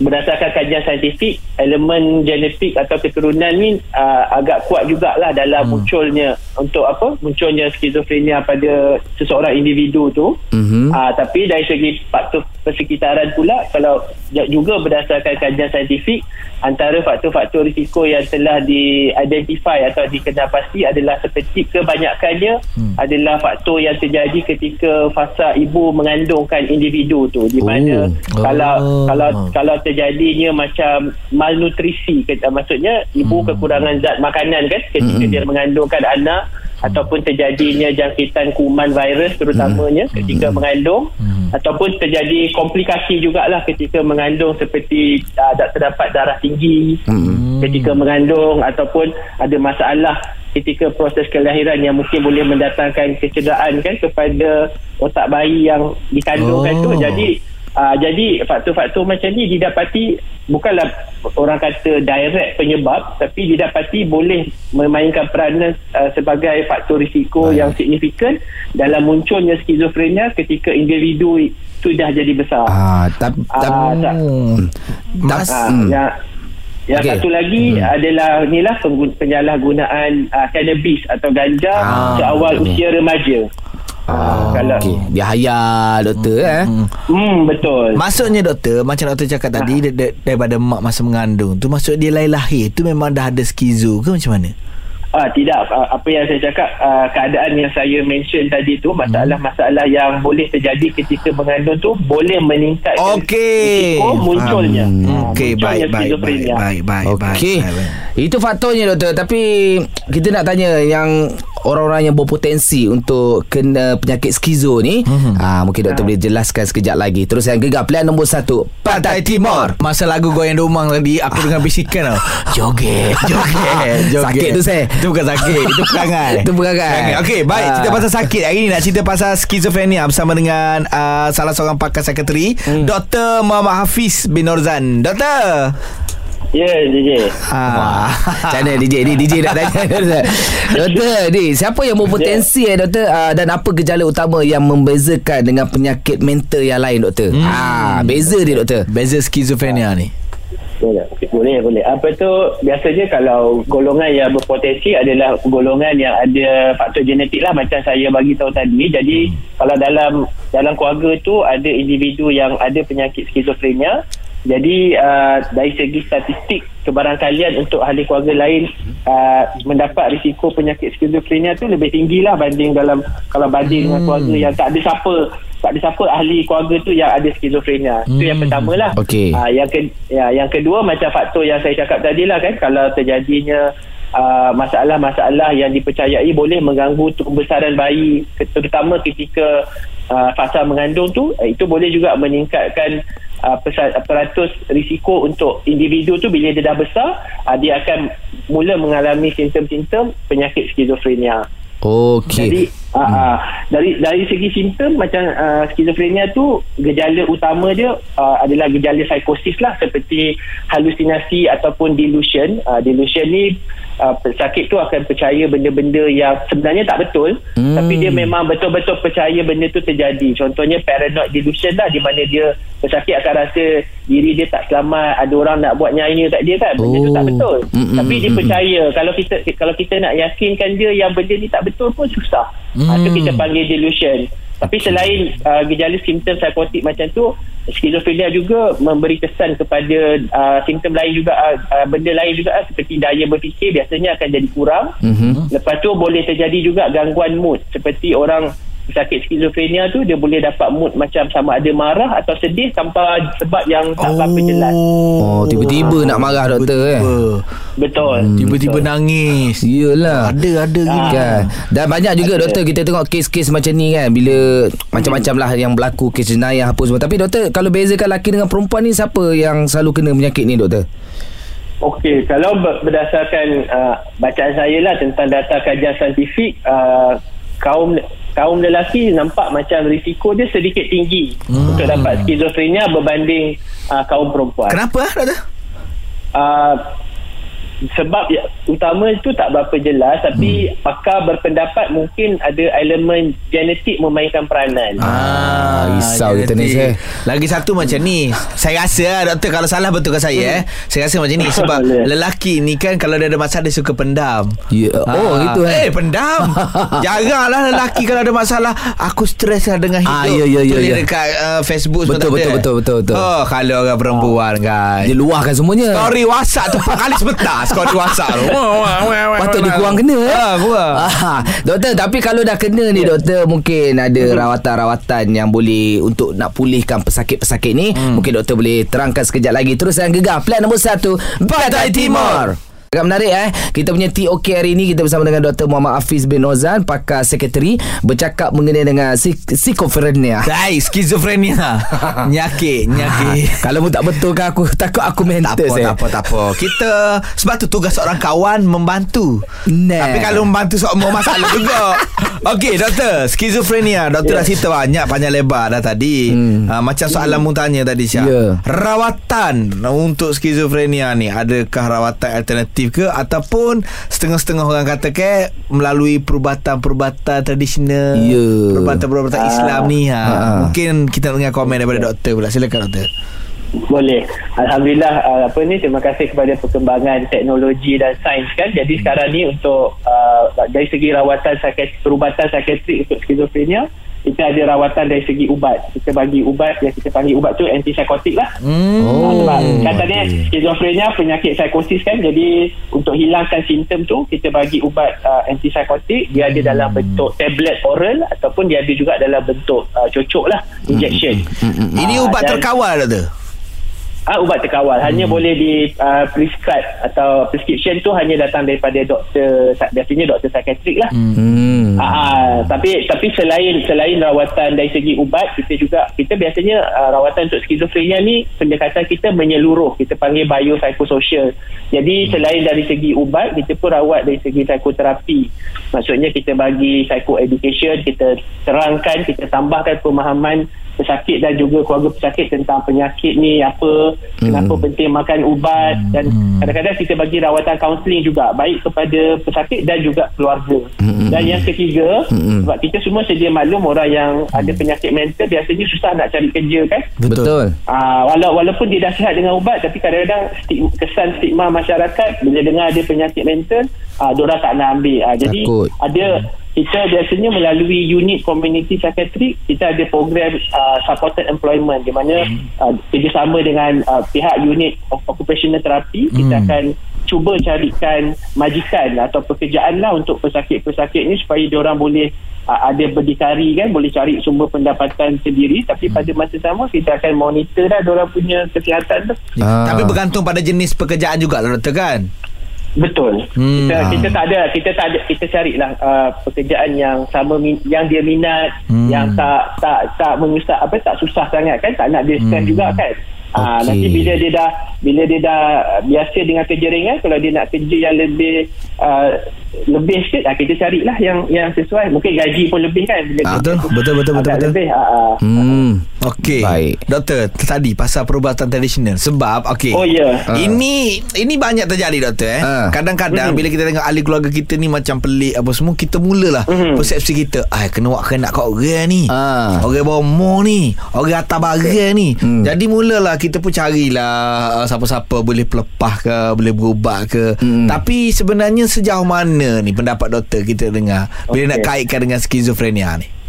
Speaker 5: berdasarkan kajian saintifik elemen genetik atau keturunan ni uh, agak kuat jugalah dalam hmm. munculnya untuk apa munculnya skizofrenia pada seseorang individu tu hmm. uh, tapi dari segi faktor persekitaran pula kalau juga berdasarkan kajian saintifik antara faktor-faktor risiko yang telah di-identify atau dikenal pasti adalah seperti kebanyakannya hmm. adalah faktor yang terjadi ketika fasa ibu mengandungkan individu tu di mana oh. kalau oh. kalau kalau terjadinya macam malnutrisi maksudnya ibu hmm. kekurangan zat makanan kan ketika hmm. dia mengandungkan anak ataupun terjadinya jangkitan kuman virus terutamanya hmm. ketika hmm. mengandung hmm. ataupun terjadi komplikasi jugalah ketika mengandung seperti uh, terdapat darah tinggi hmm. ketika mengandung ataupun ada masalah ketika proses kelahiran yang mungkin boleh mendatangkan kecederaan kan kepada otak bayi yang dikandungkan oh. tu jadi Uh, jadi faktor-faktor macam ni didapati bukanlah orang kata direct penyebab tapi didapati boleh memainkan peranan uh, sebagai faktor risiko Baik. yang signifikan dalam munculnya skizofrenia ketika individu sudah jadi besar.
Speaker 3: Ah, tap, tap, uh, tak,
Speaker 5: mas, uh, hmm. yang, yang okay. satu lagi hmm. adalah inilah penyalahgunaan uh, cannabis atau ganja ah, seawal usia remaja.
Speaker 3: Ah, kalau okay. Dia hayal doktor hmm. eh.
Speaker 5: Hmm betul.
Speaker 2: Maksudnya doktor macam doktor cakap tadi ha. daripada mak masa mengandung tu maksud dia lain lahir tu memang dah ada skizo ke macam mana?
Speaker 5: Ah tidak. Uh, apa yang saya cakap uh, keadaan yang saya mention tadi tu masalah-masalah yang boleh terjadi ketika mengandung tu boleh meningkat
Speaker 2: okey.
Speaker 5: munculnya.
Speaker 2: Hmm. okey baik baik baik baik baik
Speaker 3: okey. itu faktornya doktor. Tapi kita nak tanya yang orang-orang yang berpotensi untuk kena penyakit skizo ni mm-hmm. aa, mungkin doktor ha. boleh jelaskan sekejap lagi. Terus yang gegar pilihan nombor satu Pantai Timur.
Speaker 2: Masa lagu goyang domang tadi aku dengar bisikan tau. Joget joget. Joget.
Speaker 3: Sakit tu saya
Speaker 2: itu bukan sakit itu perangai.
Speaker 3: Itu perangai.
Speaker 2: Okey, baik. Cerita pasal sakit. Hari ni nak cerita pasal skizofrenia bersama dengan uh, salah seorang pakar sekretari mm. Dr. Muhammad Hafiz bin Norzan. Doktor!
Speaker 5: Ya yeah, DJ
Speaker 3: ah. Macam mana DJ ni DJ nak tanya Doktor. Ni Siapa yang berpotensi yeah. eh doktor? Uh, Dan apa gejala utama Yang membezakan Dengan penyakit mental yang lain doktor? Hmm. ah, Beza dia doktor.
Speaker 2: Beza skizofrenia ni
Speaker 5: Boleh, boleh, boleh. Apa tu biasanya kalau golongan yang berpotensi adalah golongan yang ada faktor genetik lah macam saya bagi tahu tadi. Jadi hmm. kalau dalam dalam keluarga tu ada individu yang ada penyakit skizofrenia, jadi uh, dari segi statistik kebarangkalian untuk ahli keluarga lain uh, mendapat risiko penyakit skizofrenia tu lebih tinggi lah banding dalam kalau banding hmm. dengan keluarga yang tak ada siapa tak ada siapa ahli keluarga tu yang ada skizofrenia. Hmm. Itu yang pertama lah.
Speaker 3: Okay.
Speaker 5: Uh, yang, ke, ya, yang kedua macam faktor yang saya cakap tadi lah kan kalau terjadinya uh, masalah-masalah yang dipercayai boleh mengganggu kebesaran bayi terutama ketika uh, fasa mengandung tu uh, itu boleh juga meningkatkan uh, peratus risiko untuk individu tu bila dia dah besar uh, dia akan mula mengalami simptom-simptom penyakit skizofrenia.
Speaker 3: Okey.
Speaker 5: Jadi uh, hmm. uh, dari dari segi simptom macam uh, skizofrenia tu gejala utama dia uh, adalah gejala psikosis lah seperti halusinasi ataupun delusion. Uh, delusion ni uh, pesakit tu akan percaya benda-benda yang sebenarnya tak betul hmm. tapi dia memang betul-betul percaya benda tu terjadi contohnya paranoid delusion lah di mana dia pesakit akan rasa diri dia tak selamat ada orang nak buat nyaya kat dia kan benda oh. tu tak oh. betul hmm. tapi dia percaya kalau kita kalau kita nak yakinkan dia yang benda ni tak betul pun susah hmm. itu kita panggil delusion tapi selain uh, gejala simptom psikotik macam tu skizofrenia juga memberi kesan kepada uh, simptom lain juga uh, uh, benda lain juga uh, seperti daya berfikir biasanya akan jadi kurang mm-hmm. lepas tu boleh terjadi juga gangguan mood seperti orang sakit skizofrenia tu dia boleh dapat mood macam sama ada marah atau sedih tanpa sebab yang tak apa oh. jelas.
Speaker 3: Oh, tiba-tiba oh, nak marah doktor eh.
Speaker 5: Betul.
Speaker 2: Hmm, tiba-tiba betul. nangis.
Speaker 3: Iyalah.
Speaker 2: Ada ada
Speaker 3: ha. kan. Dan banyak juga ada. doktor kita tengok kes-kes macam ni kan bila hmm. macam-macam lah yang berlaku kes jenayah apa semua. Tapi doktor kalau bezakan lelaki dengan perempuan ni siapa yang selalu kena penyakit ni doktor?
Speaker 5: Okey, kalau berdasarkan uh, bacaan saya lah tentang data kajian saintifik uh, kaum kaum lelaki nampak macam risiko dia sedikit tinggi hmm. untuk dapat skizofrenia berbanding uh, kaum perempuan.
Speaker 2: Kenapa doktor?
Speaker 5: Uh, sebab ya, utama itu tak berapa jelas tapi hmm. pakar berpendapat mungkin ada elemen genetik memainkan peranan.
Speaker 3: Ah, risau kita ni. Syeh.
Speaker 2: Lagi satu macam ni. Saya rasa ah, doktor kalau salah betulkan saya eh. Saya rasa macam ni sebab lelaki ni kan kalau dia ada masalah dia suka pendam.
Speaker 3: Ya, oh, gitu,
Speaker 2: eh.
Speaker 3: eh.
Speaker 2: pendam. Jaranglah lelaki kalau ada masalah aku stres lah dengan hidup.
Speaker 3: Ah, ya, ya, ya,
Speaker 2: Tulis
Speaker 3: ya.
Speaker 2: dekat uh, Facebook semua
Speaker 3: Betul,
Speaker 2: ada.
Speaker 3: betul, betul, betul, betul.
Speaker 2: Oh, kalau orang perempuan kan.
Speaker 3: Dia luahkan semuanya.
Speaker 2: Story WhatsApp tu 4 kali sebentar Story WhatsApp tu
Speaker 3: Patut dia kurang kena eh?
Speaker 2: Ah, kurang
Speaker 3: Ah, doktor, tapi kalau dah kena ni doktor mungkin ada rawatan-rawatan yang boleh untuk nak pulihkan pesakit-pesakit ni. Mungkin doktor boleh terangkan sekejap lagi. Terus yang gegar plan nombor satu Pantai Timur. Agak menarik eh Kita punya TOK hari ini Kita bersama dengan Dr. Muhammad Hafiz bin Nozan Pakar Sekretari Bercakap mengenai dengan psik- Psikofrenia
Speaker 2: Hai, skizofrenia Nyakit Nyakit
Speaker 3: Kalau pun tak betul kan Aku takut aku
Speaker 2: Tak
Speaker 3: mental
Speaker 2: apa,
Speaker 3: saya.
Speaker 2: tak apa, tak apa. Kita sebab tu tugas seorang kawan membantu.
Speaker 3: Nah.
Speaker 2: Tapi kalau membantu seorang masalah juga. Okey, doktor, skizofrenia. Doktor dah cerita banyak panjang lebar dah tadi.
Speaker 3: Hmm.
Speaker 2: Uh, macam soalan mu tanya tadi Syah.
Speaker 3: Ya.
Speaker 2: Rawatan untuk skizofrenia ni adakah rawatan alternatif ke ataupun setengah-setengah orang kata ke melalui perubatan-perubatan tradisional,
Speaker 3: Ya.
Speaker 2: perubatan-perubatan Islam ni ha.
Speaker 3: Ha.
Speaker 2: Mungkin kita nak dengar komen daripada doktor pula. Silakan doktor.
Speaker 5: Boleh. Alhamdulillah uh, apa ni terima kasih kepada perkembangan teknologi dan sains kan. Jadi sekarang ni untuk uh, dari segi rawatan psikiatri perubatan psikiatrik untuk skizofrenia kita ada rawatan dari segi ubat. Kita bagi ubat yang kita panggil ubat tu antipsikotik lah.
Speaker 2: Hmm.
Speaker 5: Oh, sebab katanya
Speaker 3: okey.
Speaker 5: skizofrenia penyakit psikosis kan jadi untuk hilangkan simptom tu kita bagi ubat uh, antipsikotik dia ada dalam bentuk tablet oral ataupun dia ada juga dalam bentuk uh, cocok lah injection.
Speaker 2: Ini
Speaker 5: Ah,
Speaker 2: ubat
Speaker 5: dan-
Speaker 2: terkawal doktor.
Speaker 5: Ah ubat terkawal hanya boleh di uh, prescribe atau prescription tu hanya datang daripada doktor biasanya doktor psikiatrik lah.
Speaker 3: Hmm.
Speaker 5: Ah, ah, tapi tapi selain selain rawatan dari segi ubat kita juga kita biasanya uh, rawatan untuk skizofrenia ni pendekatan kita menyeluruh kita panggil biopsychosocial. Jadi selain dari segi ubat kita pun rawat dari segi psikoterapi. Maksudnya kita bagi psycho education, kita terangkan, kita tambahkan pemahaman pesakit dan juga keluarga pesakit tentang penyakit ni apa, kenapa penting makan ubat dan kadang-kadang kita bagi rawatan kaunseling juga baik kepada pesakit dan juga keluarga. Dan yang ketiga, sebab kita semua sedia maklum orang yang ada penyakit mental biasanya susah nak cari kerja kan.
Speaker 3: Betul.
Speaker 5: Ah, walau, walaupun dia dah sihat dengan ubat tapi kadang-kadang stigma, kesan stigma masyarakat bila dengar ada penyakit mental ah, diorang tak nak ambil. Ah, jadi
Speaker 3: Takut.
Speaker 5: ada kita biasanya melalui unit community psychiatric kita ada program uh, supported employment. Di mana uh, kerjasama dengan uh, pihak unit of occupational therapy kita akan cuba carikan majikan atau pekerjaan lah untuk pesakit-pesakit ni supaya diorang boleh uh, ada berdikari kan boleh cari sumber pendapatan sendiri. Tapi pada masa sama kita akan monitor lah diorang punya kesihatan tu.
Speaker 3: Ah.
Speaker 2: Tapi bergantung pada jenis pekerjaan juga lah doktor kan.
Speaker 5: Betul.
Speaker 2: Hmm.
Speaker 5: Kita kita tak ada kita tak ada kita carilah uh, pekerjaan yang sama min, yang dia minat,
Speaker 2: hmm.
Speaker 5: yang tak tak tak menyusah apa tak susah sangat kan, tak nak dia stress
Speaker 2: Hmm.
Speaker 5: juga kan. Ah
Speaker 3: Okey.
Speaker 5: nanti bila dia dah bila dia dah biasa dengan kerja ringan kalau dia nak kerja yang lebih uh, lebih sikit ah, kita carilah yang yang sesuai mungkin gaji pun lebih kan bila
Speaker 2: Ah,
Speaker 5: kerja
Speaker 2: betul,
Speaker 5: tu
Speaker 2: betul, betul, betul, betul.
Speaker 5: lebih ah, ah.
Speaker 3: Hmm.
Speaker 2: Okey.
Speaker 3: Baik.
Speaker 2: Doktor, tadi pasal perubatan tradisional sebab okey.
Speaker 5: Oh ya
Speaker 3: Ah.
Speaker 2: Ini ini banyak terjadi doktor eh.
Speaker 3: Ah.
Speaker 2: Kadang-kadang bila kita tengok ahli keluarga kita ni macam pelik apa semua kita mulalah
Speaker 5: Mhm.
Speaker 2: persepsi kita, ai kena buat kena kat orang ni.
Speaker 3: Ah.
Speaker 2: Orang bomo ni, orang atas barang ni.
Speaker 3: Hmm.
Speaker 2: Jadi mulalah kita pun carilah uh, siapa-siapa boleh pelepah ke, boleh berubat ke.
Speaker 3: Hmm.
Speaker 2: Tapi sebenarnya sejauh mana ni pendapat doktor kita dengar bila
Speaker 5: Okey.
Speaker 2: nak kaitkan dengan skizofrenia ni?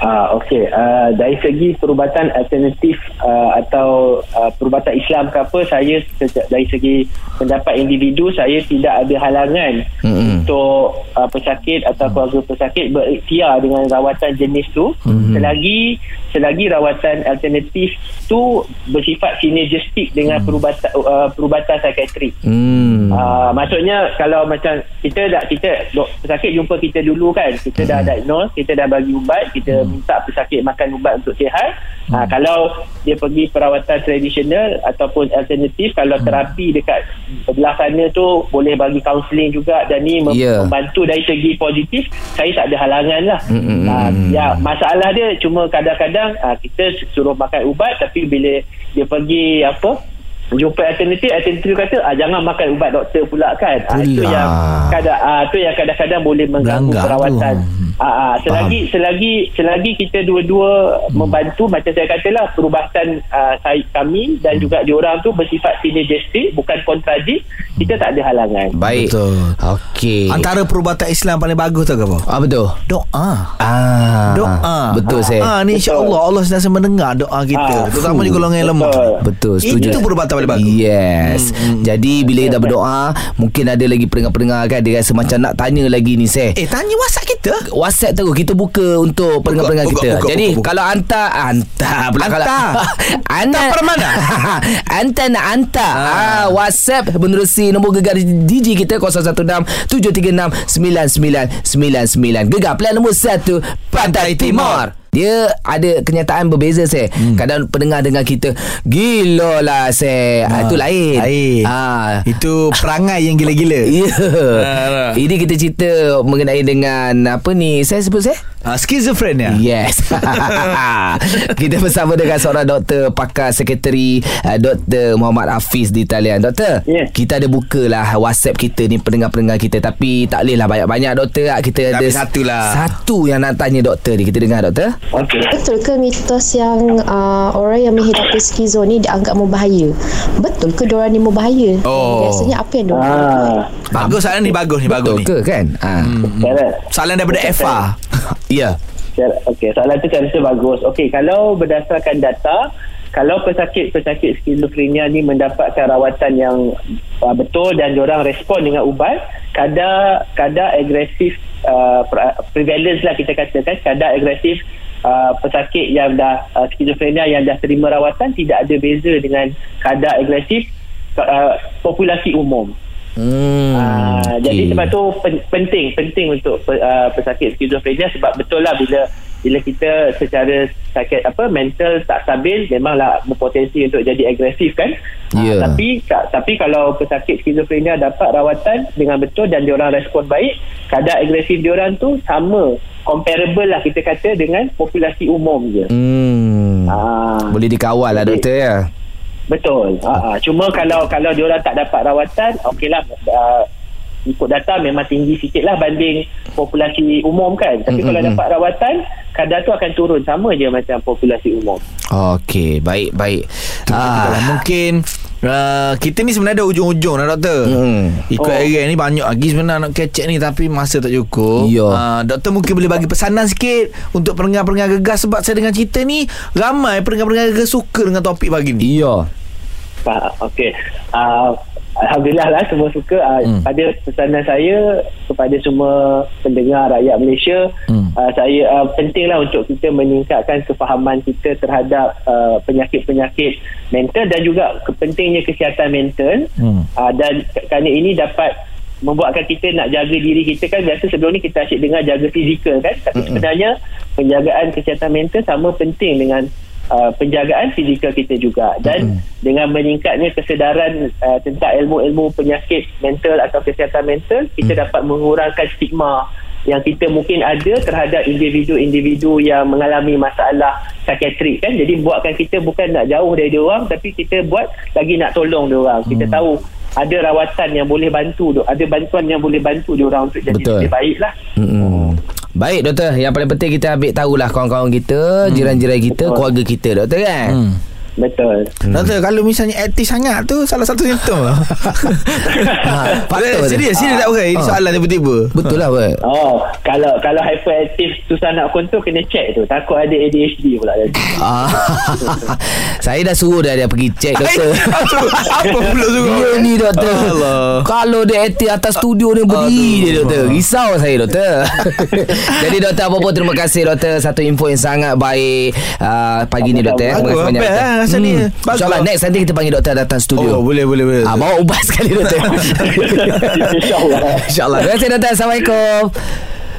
Speaker 5: Ah, Okey, uh, dari segi perubatan alternatif uh, atau uh, perubatan Islam ke apa, saya dari segi pendapat individu, saya tidak ada halangan
Speaker 3: Mm-mm.
Speaker 5: untuk uh, pesakit atau keluarga pesakit berikhtiar dengan rawatan jenis tu
Speaker 3: Mhm.
Speaker 5: selagi selagi rawatan alternatif tu bersifat sinergistik dengan perubatan uh, perubatan psikiatrik.
Speaker 3: Hmm.
Speaker 5: Uh, maksudnya kalau macam kita dah kita dok, pesakit jumpa kita dulu kan kita dah diagnose kita dah bagi ubat kita minta pesakit makan ubat untuk sihat Ha, kalau dia pergi perawatan tradisional ataupun alternatif kalau
Speaker 3: Hmm.
Speaker 5: terapi dekat sebelah sana tu boleh bagi kaunseling juga dan ni mem-
Speaker 3: Ya.
Speaker 5: membantu dari segi positif saya tak ada halangan lah
Speaker 3: Hmm, hmm,
Speaker 5: ha,
Speaker 3: hmm.
Speaker 5: ya masalah dia cuma kadang-kadang ha, kita suruh makan ubat tapi bila dia pergi apa jumpa alternatif alternatif kata ah, jangan makan ubat doktor pula kan ah, itu yang kadang ah, tu yang kadang-kadang boleh mengganggu
Speaker 2: Melanggar tu.
Speaker 5: perawatan ah, ah, selagi selagi selagi kita dua-dua membantu macam saya katalah perubatan ah, saya kami dan juga diorang tu bersifat sinergistik bukan kontradik kita tak ada halangan
Speaker 3: Baik.
Speaker 2: Betul.
Speaker 3: Okey.
Speaker 2: Antara perubatan Islam paling bagus tu apa?
Speaker 3: apa tu?
Speaker 2: Doa.
Speaker 3: Ah.
Speaker 2: Doa.
Speaker 3: Betul saya.
Speaker 2: Ah, ni insya-Allah Allah sentiasa mendengar doa kita.
Speaker 5: Ah,
Speaker 2: Terutama di golongan yang lemah.
Speaker 5: betul.
Speaker 3: Betul setuju
Speaker 2: Itu perubatan paling bagus.
Speaker 3: Yes hmm, Jadi bila dah berdoa Mungkin ada lagi pendengar-pendengar kan Dia rasa macam nak tanya lagi ni Seh
Speaker 2: Eh, tanya WhatsApp kita.
Speaker 3: WhatsApp terus kita buka untuk pendengar-pendengar
Speaker 2: buka,
Speaker 3: kita.
Speaker 2: buka,
Speaker 3: Jadi
Speaker 2: buka, buka.
Speaker 3: kalau hantar hantar pula
Speaker 2: Hantar.
Speaker 3: kalau anda
Speaker 2: Hantar mana?
Speaker 3: hantar nak hantar.
Speaker 2: Ah.
Speaker 3: Ah. WhatsApp menerusi nombor gegar DJ kita 016 736 9999. Gegar plan nombor 1 Pantai Timur. Dia ada kenyataan berbeza saya. Hmm. Kadang pendengar dengar kita gila lah saya. Ah, itu lain.
Speaker 2: Lain.
Speaker 3: Ah.
Speaker 2: Itu perangai yang gila-gila.
Speaker 3: Ya.
Speaker 2: Ah.
Speaker 3: Ini kita cerita mengenai dengan apa ni? Saya sebut saya?
Speaker 2: Ah, skizofrenia.
Speaker 3: Yes. kita bersama dengan seorang doktor pakar sekretari uh, Dr. Muhammad Hafiz di talian. Doktor,
Speaker 5: Ya.
Speaker 3: kita ada bukalah WhatsApp kita ni pendengar-pendengar kita tapi tak bolehlah banyak-banyak doktor. Kita
Speaker 2: Tapi
Speaker 3: ada
Speaker 2: satu lah.
Speaker 3: Satu yang nak tanya doktor ni. Kita dengar doktor.
Speaker 5: Okey
Speaker 6: Betul ke mitos yang uh, orang yang menghidapi skizo ni dianggap membahaya? Betul ke diorang ni membahaya?
Speaker 2: Oh.
Speaker 6: Biasanya apa yang diorang
Speaker 5: ah
Speaker 2: Bagus soalan ni bagus ni bagus
Speaker 3: Betul
Speaker 2: ni.
Speaker 3: ke kan? Ah.
Speaker 5: Correct.
Speaker 2: Soalan daripada Eva.
Speaker 3: Ya.
Speaker 5: Cara- Okey, soalan tu saya rasa bagus. Okey, kalau berdasarkan data, kalau pesakit-pesakit skizofrenia ni mendapatkan rawatan yang uh, betul dan diorang respon dengan ubat, kadar kadar agresif uh, pre- prevalence lah kita katakan, kadar agresif uh, pesakit yang dah uh, skizofrenia yang dah terima rawatan tidak ada beza dengan kadar agresif uh, populasi umum.
Speaker 3: Hmm.
Speaker 5: Ah,
Speaker 3: okey.
Speaker 5: Jadi sebab tu pen, penting penting untuk uh, pesakit skizofrenia sebab betul lah bila bila kita secara sakit apa mental tak stabil memanglah berpotensi untuk jadi agresif kan Ah,
Speaker 3: Ya.
Speaker 5: tapi ka- tapi kalau pesakit skizofrenia dapat rawatan dengan betul dan diorang respon baik kadar agresif diorang tu sama comparable lah kita kata dengan populasi umum je
Speaker 3: Hmm.
Speaker 5: ah,
Speaker 3: Boleh dikawal lah doktor ya.
Speaker 5: Betul. Ha, ha. Cuma kalau kalau diorang tak dapat rawatan, okeylah uh, ikut data memang tinggi sikit lah banding populasi umum kan. Tapi
Speaker 3: Mm,
Speaker 5: kalau dapat rawatan, kadar tu akan turun sama je macam populasi umum.
Speaker 3: Okey, baik baik.
Speaker 2: Ah.
Speaker 3: Ah.
Speaker 2: Mungkin uh, kita ni sebenarnya ada ujung-ujung lah doktor.
Speaker 3: Hmm.
Speaker 2: Ikut
Speaker 5: Oh.
Speaker 2: area ni banyak lagi sebenarnya nak kecek ni tapi masa tak cukup.
Speaker 3: Ya.
Speaker 2: Uh, doktor mungkin boleh bagi pesanan sikit untuk pendengar-pendengar gegar sebab saya dengan cerita ni ramai pendengar-pendengar gegar suka dengan topik pagi ni.
Speaker 3: Iya.
Speaker 5: Ha, Okey. Uh, Alhamdulillah lah semua suka uh,
Speaker 2: Hmm.
Speaker 5: hmm. pada pesanan saya kepada semua pendengar rakyat Malaysia
Speaker 2: Hmm.
Speaker 5: hmm. uh, saya uh, pentinglah untuk kita meningkatkan kefahaman kita terhadap uh, penyakit-penyakit mental dan juga kepentingnya kesihatan mental
Speaker 2: Hmm.
Speaker 5: uh, dan kerana ini dapat membuatkan kita nak jaga diri kita kan biasa sebelum ni kita asyik dengar jaga fizikal kan tapi sebenarnya penjagaan kesihatan mental sama penting dengan uh, penjagaan fizikal kita juga. Dan dengan meningkatnya kesedaran uh, tentang ilmu-ilmu penyakit mental atau kesihatan mental kita dapat mengurangkan stigma yang kita mungkin ada terhadap individu-individu yang mengalami masalah psikiatrik kan? Jadi buatkan kita bukan nak jauh dari dia orang tapi kita buat lagi nak tolong dia orang. Kita tahu ada rawatan yang boleh bantu tu ada bantuan yang boleh bantu dia orang untuk jadi
Speaker 3: Betul.
Speaker 5: lebih baik lah
Speaker 3: Mm-mm. Baik doktor Yang paling penting kita ambil tahulah Kawan-kawan kita hmm. Jiran-jiran kita
Speaker 5: Betul.
Speaker 3: Keluarga kita doktor kan
Speaker 2: Hmm.
Speaker 5: Betul
Speaker 2: Hmm. Doktor kalau misalnya aktif sangat tu salah satu simptom lah.
Speaker 3: Ha, patut
Speaker 2: Eh,
Speaker 3: dia.
Speaker 2: serius, serius tak bukan? Ini
Speaker 3: Ah.
Speaker 2: soalan tiba-tiba.
Speaker 3: Betul lah Pak
Speaker 5: Oh, kalau kalau hyperaktif susah nak kontrol kena check tu. Takut ada ADHD pula tadi.
Speaker 3: ah. Saya dah suruh dah dia pergi cek doktor
Speaker 2: Apa pula suruh?
Speaker 3: Dia ni doktor
Speaker 2: Allah.
Speaker 3: Kalau dia aktif atas studio ni Berdiri dia doktor Risau saya doktor Jadi doktor apa pun Terima kasih doktor Satu info yang sangat baik uh, Pagi ni doktor Terima kasih banyak doktor.
Speaker 2: Rasa ni. Bagus.
Speaker 3: InsyaAllah next nanti kita panggil doktor datang studio
Speaker 2: Oh, boleh, boleh, boleh.
Speaker 3: Ah, bawa ubat sekali doktor
Speaker 5: InsyaAllah.
Speaker 3: InsyaAllah Terima kasih doktor Assalamualaikum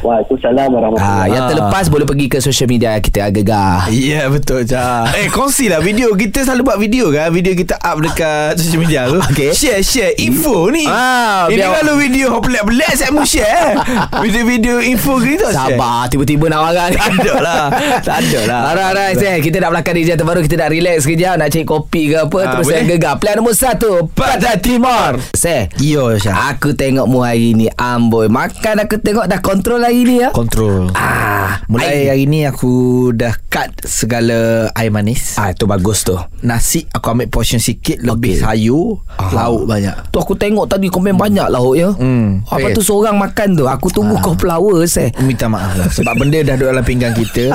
Speaker 5: Waalaikumsalam warahmatullahi
Speaker 3: Ah, yang terlepas boleh pergi ke social media kita Gegar.
Speaker 2: Ya yeah, betul Jah Eh kongsi lah video Kita selalu buat video kan Video kita up dekat social media tu
Speaker 3: Okey.
Speaker 2: Share share info ni
Speaker 3: Ah,
Speaker 2: Ini
Speaker 3: biar-
Speaker 2: kalau video pelik-pelik Saya mau share eh. Video-video info gitu share.
Speaker 3: Sabar tiba-tiba nak marah ni.
Speaker 2: Tak ada lah Tak ada lah
Speaker 3: Alright, kita nak belakang DJ terbaru. Kita nak relax sekejap. Nak cari kopi ke apa.
Speaker 2: Ah,
Speaker 3: terus
Speaker 2: boleh.
Speaker 3: saya gegar. Plan nombor satu. Pantai Timur. Saya.
Speaker 2: Yo Syah
Speaker 3: Aku tengok mu hari ni Amboi Makan aku tengok dah kontrol hari ni ya?
Speaker 2: Kontrol
Speaker 3: Ah,
Speaker 2: Mulai hari ni aku dah cut segala air manis.
Speaker 3: Ah itu bagus tu.
Speaker 2: Nasi aku ambil portion sikit Lebih
Speaker 3: Okey.
Speaker 2: sayur Lauk banyak.
Speaker 3: Tu aku tengok tadi komen banyak lauk ya.
Speaker 2: Hmm.
Speaker 3: Apa
Speaker 2: Eh.
Speaker 3: tu seorang makan tu Aku tunggu kau flower saya
Speaker 2: Minta maaf lah Sebab benda dah duduk dalam pinggan kita.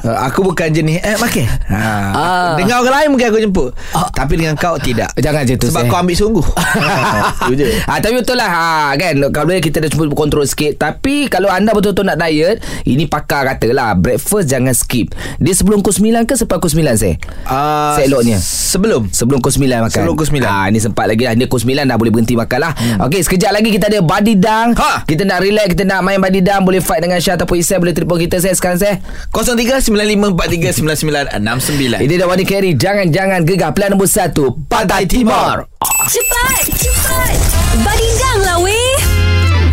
Speaker 2: Uh, Aku bukan jenis Eh makan ha.
Speaker 3: Ah.
Speaker 2: Dengan orang lain mungkin aku jemput. Tapi dengan kau tidak.
Speaker 3: Jangan macam tu
Speaker 2: Sebab
Speaker 3: Seh.
Speaker 2: kau ambil sungguh. Je
Speaker 3: Ah, tapi betul lah. Ha, kan? Kalau boleh kita dah cuba kontrol sikit. Tapi kalau anda betul-betul nak diet Ini pakar kata lah Breakfast jangan skip. Dia sebelum pukul 9 ke Selepas pukul 9 saya
Speaker 2: uh,
Speaker 3: Seloknya.
Speaker 2: Sebelum.
Speaker 3: Sebelum pukul 9 makan.
Speaker 2: Sebelum pukul 9.
Speaker 3: ah, Ni sempat lagi lah. Dia pukul 9 dah boleh berhenti makan lah. Hmm. Okey sekejap lagi kita ada Body Dang.
Speaker 2: Ha.
Speaker 3: Kita nak relax Kita nak main Body Dang. Boleh fight dengan Syah Ataupun Isai Boleh telefon kita saya sekarang saya
Speaker 2: 0395439969
Speaker 3: Ini dah Body Carry Jangan-jangan gegar. Plan nombor 1 Pantai Timur.
Speaker 1: Cepat, cepat. Badidang lah weh.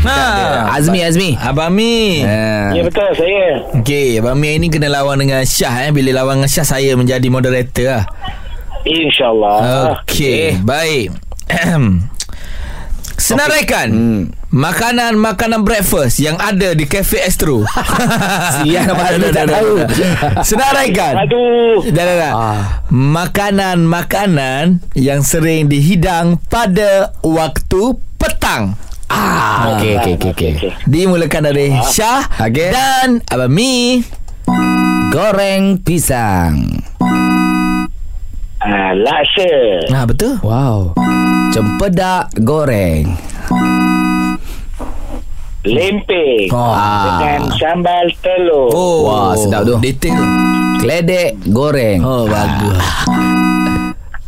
Speaker 2: Ha.
Speaker 3: Azmi Azmi
Speaker 2: Abang Mi
Speaker 3: Ah.
Speaker 5: Ya betul saya.
Speaker 2: Okey Abang Mi ni kena lawan dengan Syah eh. Bila lawan dengan Syah Saya menjadi moderator lah
Speaker 5: InsyaAllah.
Speaker 2: Okey Baik Senaraikan
Speaker 3: Hmm.
Speaker 2: Makanan-makanan breakfast Yang ada di Cafe Astro
Speaker 3: Sial, baru
Speaker 2: Dah, dah,
Speaker 3: tak tahu.
Speaker 2: Senaraikan
Speaker 5: Aduh.
Speaker 2: Dah dah dah
Speaker 3: Ah.
Speaker 2: Makanan-makanan Yang sering dihidang Pada waktu petang
Speaker 3: Ah, okey okey okey okey.
Speaker 2: Dimulakan dari Syah
Speaker 3: Okey.
Speaker 2: Dan Abang Mi
Speaker 3: Goreng pisang.
Speaker 5: Ah, laksa.
Speaker 2: Nah betul
Speaker 3: Wow. Cempedak goreng.
Speaker 5: Lempeng.
Speaker 2: Oh.
Speaker 5: Dengan sambal telur.
Speaker 2: Oh
Speaker 3: Wah, sedap tu.
Speaker 2: Detail tu
Speaker 3: Keledek goreng.
Speaker 2: Oh bagus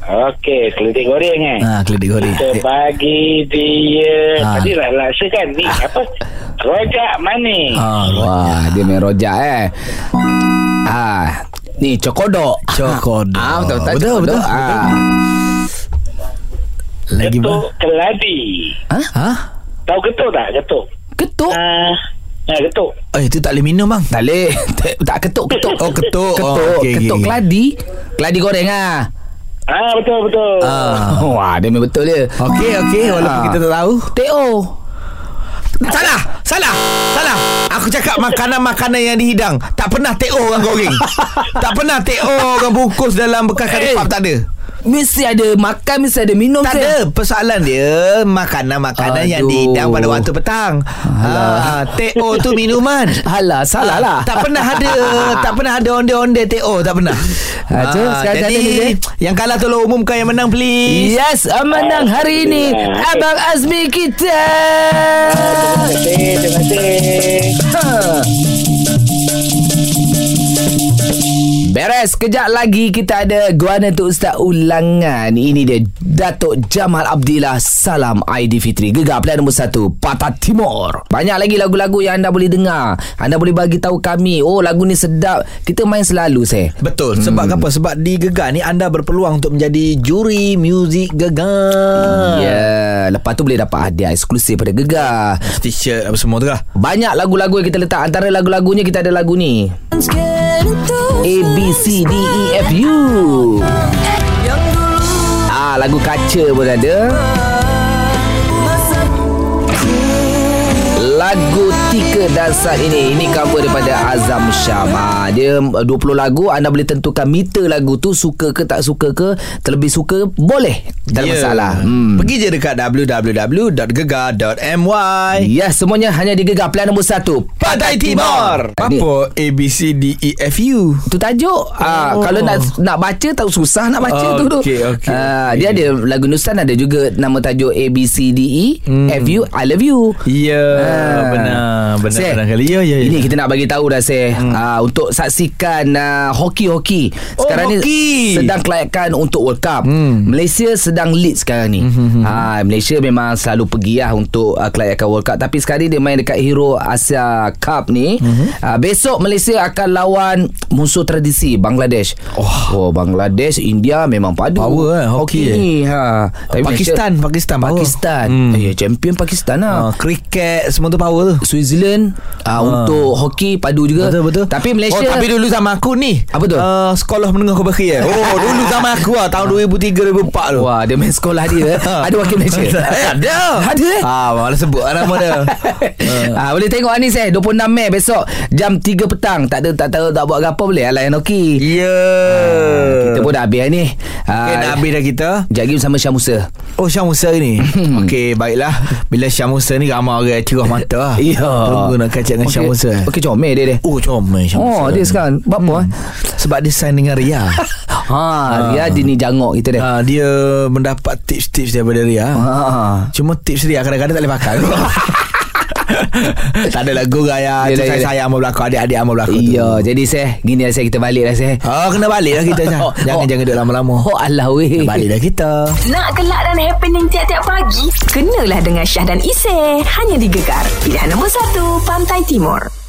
Speaker 5: Okey, keledek goreng eh.
Speaker 2: Ha keledek goreng
Speaker 5: Kita bagi dia
Speaker 2: Ah.
Speaker 5: Tadi lah laksa kan Ni apa Rojak manis
Speaker 2: Ah,
Speaker 3: Wah, dia main rojak eh. Ah, ni cokodok.
Speaker 2: Cokodok.
Speaker 3: Ah, betul betul.
Speaker 2: Betul,
Speaker 3: cokodok.
Speaker 2: betul,
Speaker 3: Ah.
Speaker 2: Lagi
Speaker 5: Getuk
Speaker 2: ba-
Speaker 5: keladi
Speaker 2: Ha?
Speaker 5: Tahu getuk tak getuk
Speaker 3: Ketuk.
Speaker 5: Ah, ah getuk
Speaker 2: Eh itu tak boleh minum bang
Speaker 3: Tak boleh. Tak- ketuk ketuk.
Speaker 2: Oh, ketuk.
Speaker 3: Ketuk.
Speaker 2: Oh, okey,
Speaker 3: ketuk
Speaker 2: okey.
Speaker 3: keladi. Keladi goreng ah.
Speaker 5: Ah betul betul
Speaker 2: Ah.
Speaker 3: Wah, dia memang betul dia.
Speaker 2: Okey okey Walaupun
Speaker 3: Ah.
Speaker 2: kita tak tahu
Speaker 3: Teo.
Speaker 2: Salah Salah Salah Aku cakap makanan-makanan yang dihidang Tak pernah TO orang goreng Tak pernah TO orang bungkus dalam bekas
Speaker 3: Eh.
Speaker 2: karipap Tak ada
Speaker 3: Mesti ada makan, mesti ada minum.
Speaker 2: Tak ada Persoalan dia Makanan-makanan yang
Speaker 3: Aduh.
Speaker 2: dihidang pada waktu petang ha, TO tu minuman
Speaker 3: Alah, salah lah.
Speaker 2: Tak pernah ada Tak pernah ada onde-onde TO Tak pernah
Speaker 3: Ha, tu, sekarang
Speaker 2: Jadi. Yang kalah tolong umumkan Yang menang please
Speaker 3: Yes, menang hari ini Abang Azmi kita.
Speaker 5: Terima kasih Terima kasih
Speaker 3: Beres Kejap lagi Kita ada Guana untuk Ustaz Ulangan. Ini dia Datuk Jamal Abdillah Salam Aidilfitri. Gegar pilihan nombor 1 Patah Timur. Banyak lagi lagu-lagu Yang anda boleh dengar. Anda boleh bagi tahu kami Oh lagu ni sedap. Kita main selalu saya
Speaker 2: Betul Sebab apa? Sebab di Gegar ni Anda berpeluang untuk menjadi Juri muzik Gegar.
Speaker 3: Ya yeah. Lepas tu boleh dapat hadiah eksklusif pada Gegar.
Speaker 2: T-shirt apa semua tu lah
Speaker 3: Banyak lagu-lagu yang kita letak. Antara lagu-lagunya kita ada lagu ni A, B, C, D, E, F, U. Ah, lagu kaca pun ada Lagu Tika dan Saat ini. Ini cover daripada Azam Syam. Ah, Dia uh, 20 lagu Anda boleh tentukan meter lagu tu Suka ke tak suka ke. Terlebih suka Boleh. Tak ada
Speaker 2: Ya.
Speaker 3: masalah. Hmm.
Speaker 2: Pergi je dekat www.gegar.my
Speaker 3: Ya semuanya hanya di Gegar. Pilihan nombor 1
Speaker 2: Pantai Timur. Apa? A, B, C, D, E, F, U.
Speaker 3: Itu tajuk. Ah,
Speaker 2: Oh.
Speaker 3: Kalau nak nak baca tak susah nak baca
Speaker 2: Oh,
Speaker 3: tu. Tu
Speaker 2: okey, okey,
Speaker 3: Ah,
Speaker 2: okey.
Speaker 3: Dia ada lagu Nustan Ada juga nama tajuk A, B, C, D, E
Speaker 2: Hmm.
Speaker 3: F, U, I love you.
Speaker 2: Ya
Speaker 3: Ah.
Speaker 2: Benar Ah, benar
Speaker 3: Seh,
Speaker 2: kali. Ya ya ya.
Speaker 3: Ini kita nak bagi tahu dah Seh hmm. uh, Untuk saksikan uh, Hoki-hoki
Speaker 2: Oh,
Speaker 3: Sekarang
Speaker 2: hoki.
Speaker 3: ni Sedang kelayakan untuk World Cup
Speaker 2: Hmm.
Speaker 3: Malaysia sedang lead sekarang ni ha, Malaysia memang selalu pergi lah Untuk uh, kelayakan World Cup Tapi sekarang dia main dekat Hero Asia Cup ni uh, Besok Malaysia akan lawan Musuh tradisi Bangladesh Oh, oh Bangladesh India memang padu
Speaker 2: Power, eh, hoki, eh.
Speaker 3: ni ha. Tapi
Speaker 2: Pakistan,
Speaker 3: Malaysia,
Speaker 2: Pakistan power.
Speaker 3: Pakistan
Speaker 2: Hmm.
Speaker 3: hmm. Ya champion Pakistan lah
Speaker 2: Ah, kriket semua tu power tu.
Speaker 3: Switzerland uh, untuk hoki padu juga.
Speaker 2: Betul betul.
Speaker 3: Tapi Malaysia
Speaker 2: Oh, tapi dulu zaman aku ni.
Speaker 3: Apa tu?
Speaker 2: Uh, sekolah menengah kebakir. Oh, dulu zaman aku lah tahun 2003 2004 tu.
Speaker 3: Wah, dia main sekolah dia. ada wakil Malaysia.
Speaker 2: Eh, ada.
Speaker 3: Ada eh?
Speaker 2: Ah, malah sebut lah nama dia.
Speaker 3: ah, boleh tengok Anis eh 26 Mei besok jam 3 petang. Tak ada tak tahu tak buat apa boleh lah layan hoki.
Speaker 2: Ya.
Speaker 3: Kita pun dah habis ni.
Speaker 2: Okay, nak habis dah kita.
Speaker 3: Sekejap lagi bersama Syah Musa.
Speaker 2: Oh Syah Musa ni Okey baiklah Bila Syah Musa ni Ramai orang cerah mata lah
Speaker 3: Ya.
Speaker 2: Tunggu nak kacak dengan Syah Musa
Speaker 3: Okey, comel dia dia.
Speaker 2: Oh comel Syah Musa
Speaker 3: Oh, dia sekarang. Apa? eh?
Speaker 2: Sebab dia sign dengan Ria
Speaker 3: Ha, dia dia ni jangok kita dia.
Speaker 2: ha, Dia mendapat tips-tips daripada Ria
Speaker 3: Ha.
Speaker 2: Cuma tips Ria kadang-kadang tak boleh pakai Tak ada lagu raya
Speaker 3: Yelah,
Speaker 2: Saya sayang sama belakang Adik-adik sama belakang tu
Speaker 3: Iya, jadi saya gini lah saya kita balik lah saya.
Speaker 2: Oh kena balik lah kita Syah.
Speaker 3: Oh,
Speaker 2: Jangan
Speaker 3: oh.
Speaker 2: jangan duduk lama-lama
Speaker 3: Oh Allah weh.
Speaker 2: Balik dah kita
Speaker 1: Nak gelak dan happening tiap-tiap pagi? Kenalah dengan Syah dan Isy. Hanya di Gegar. Pilihan nombor 1, Pantai Timur.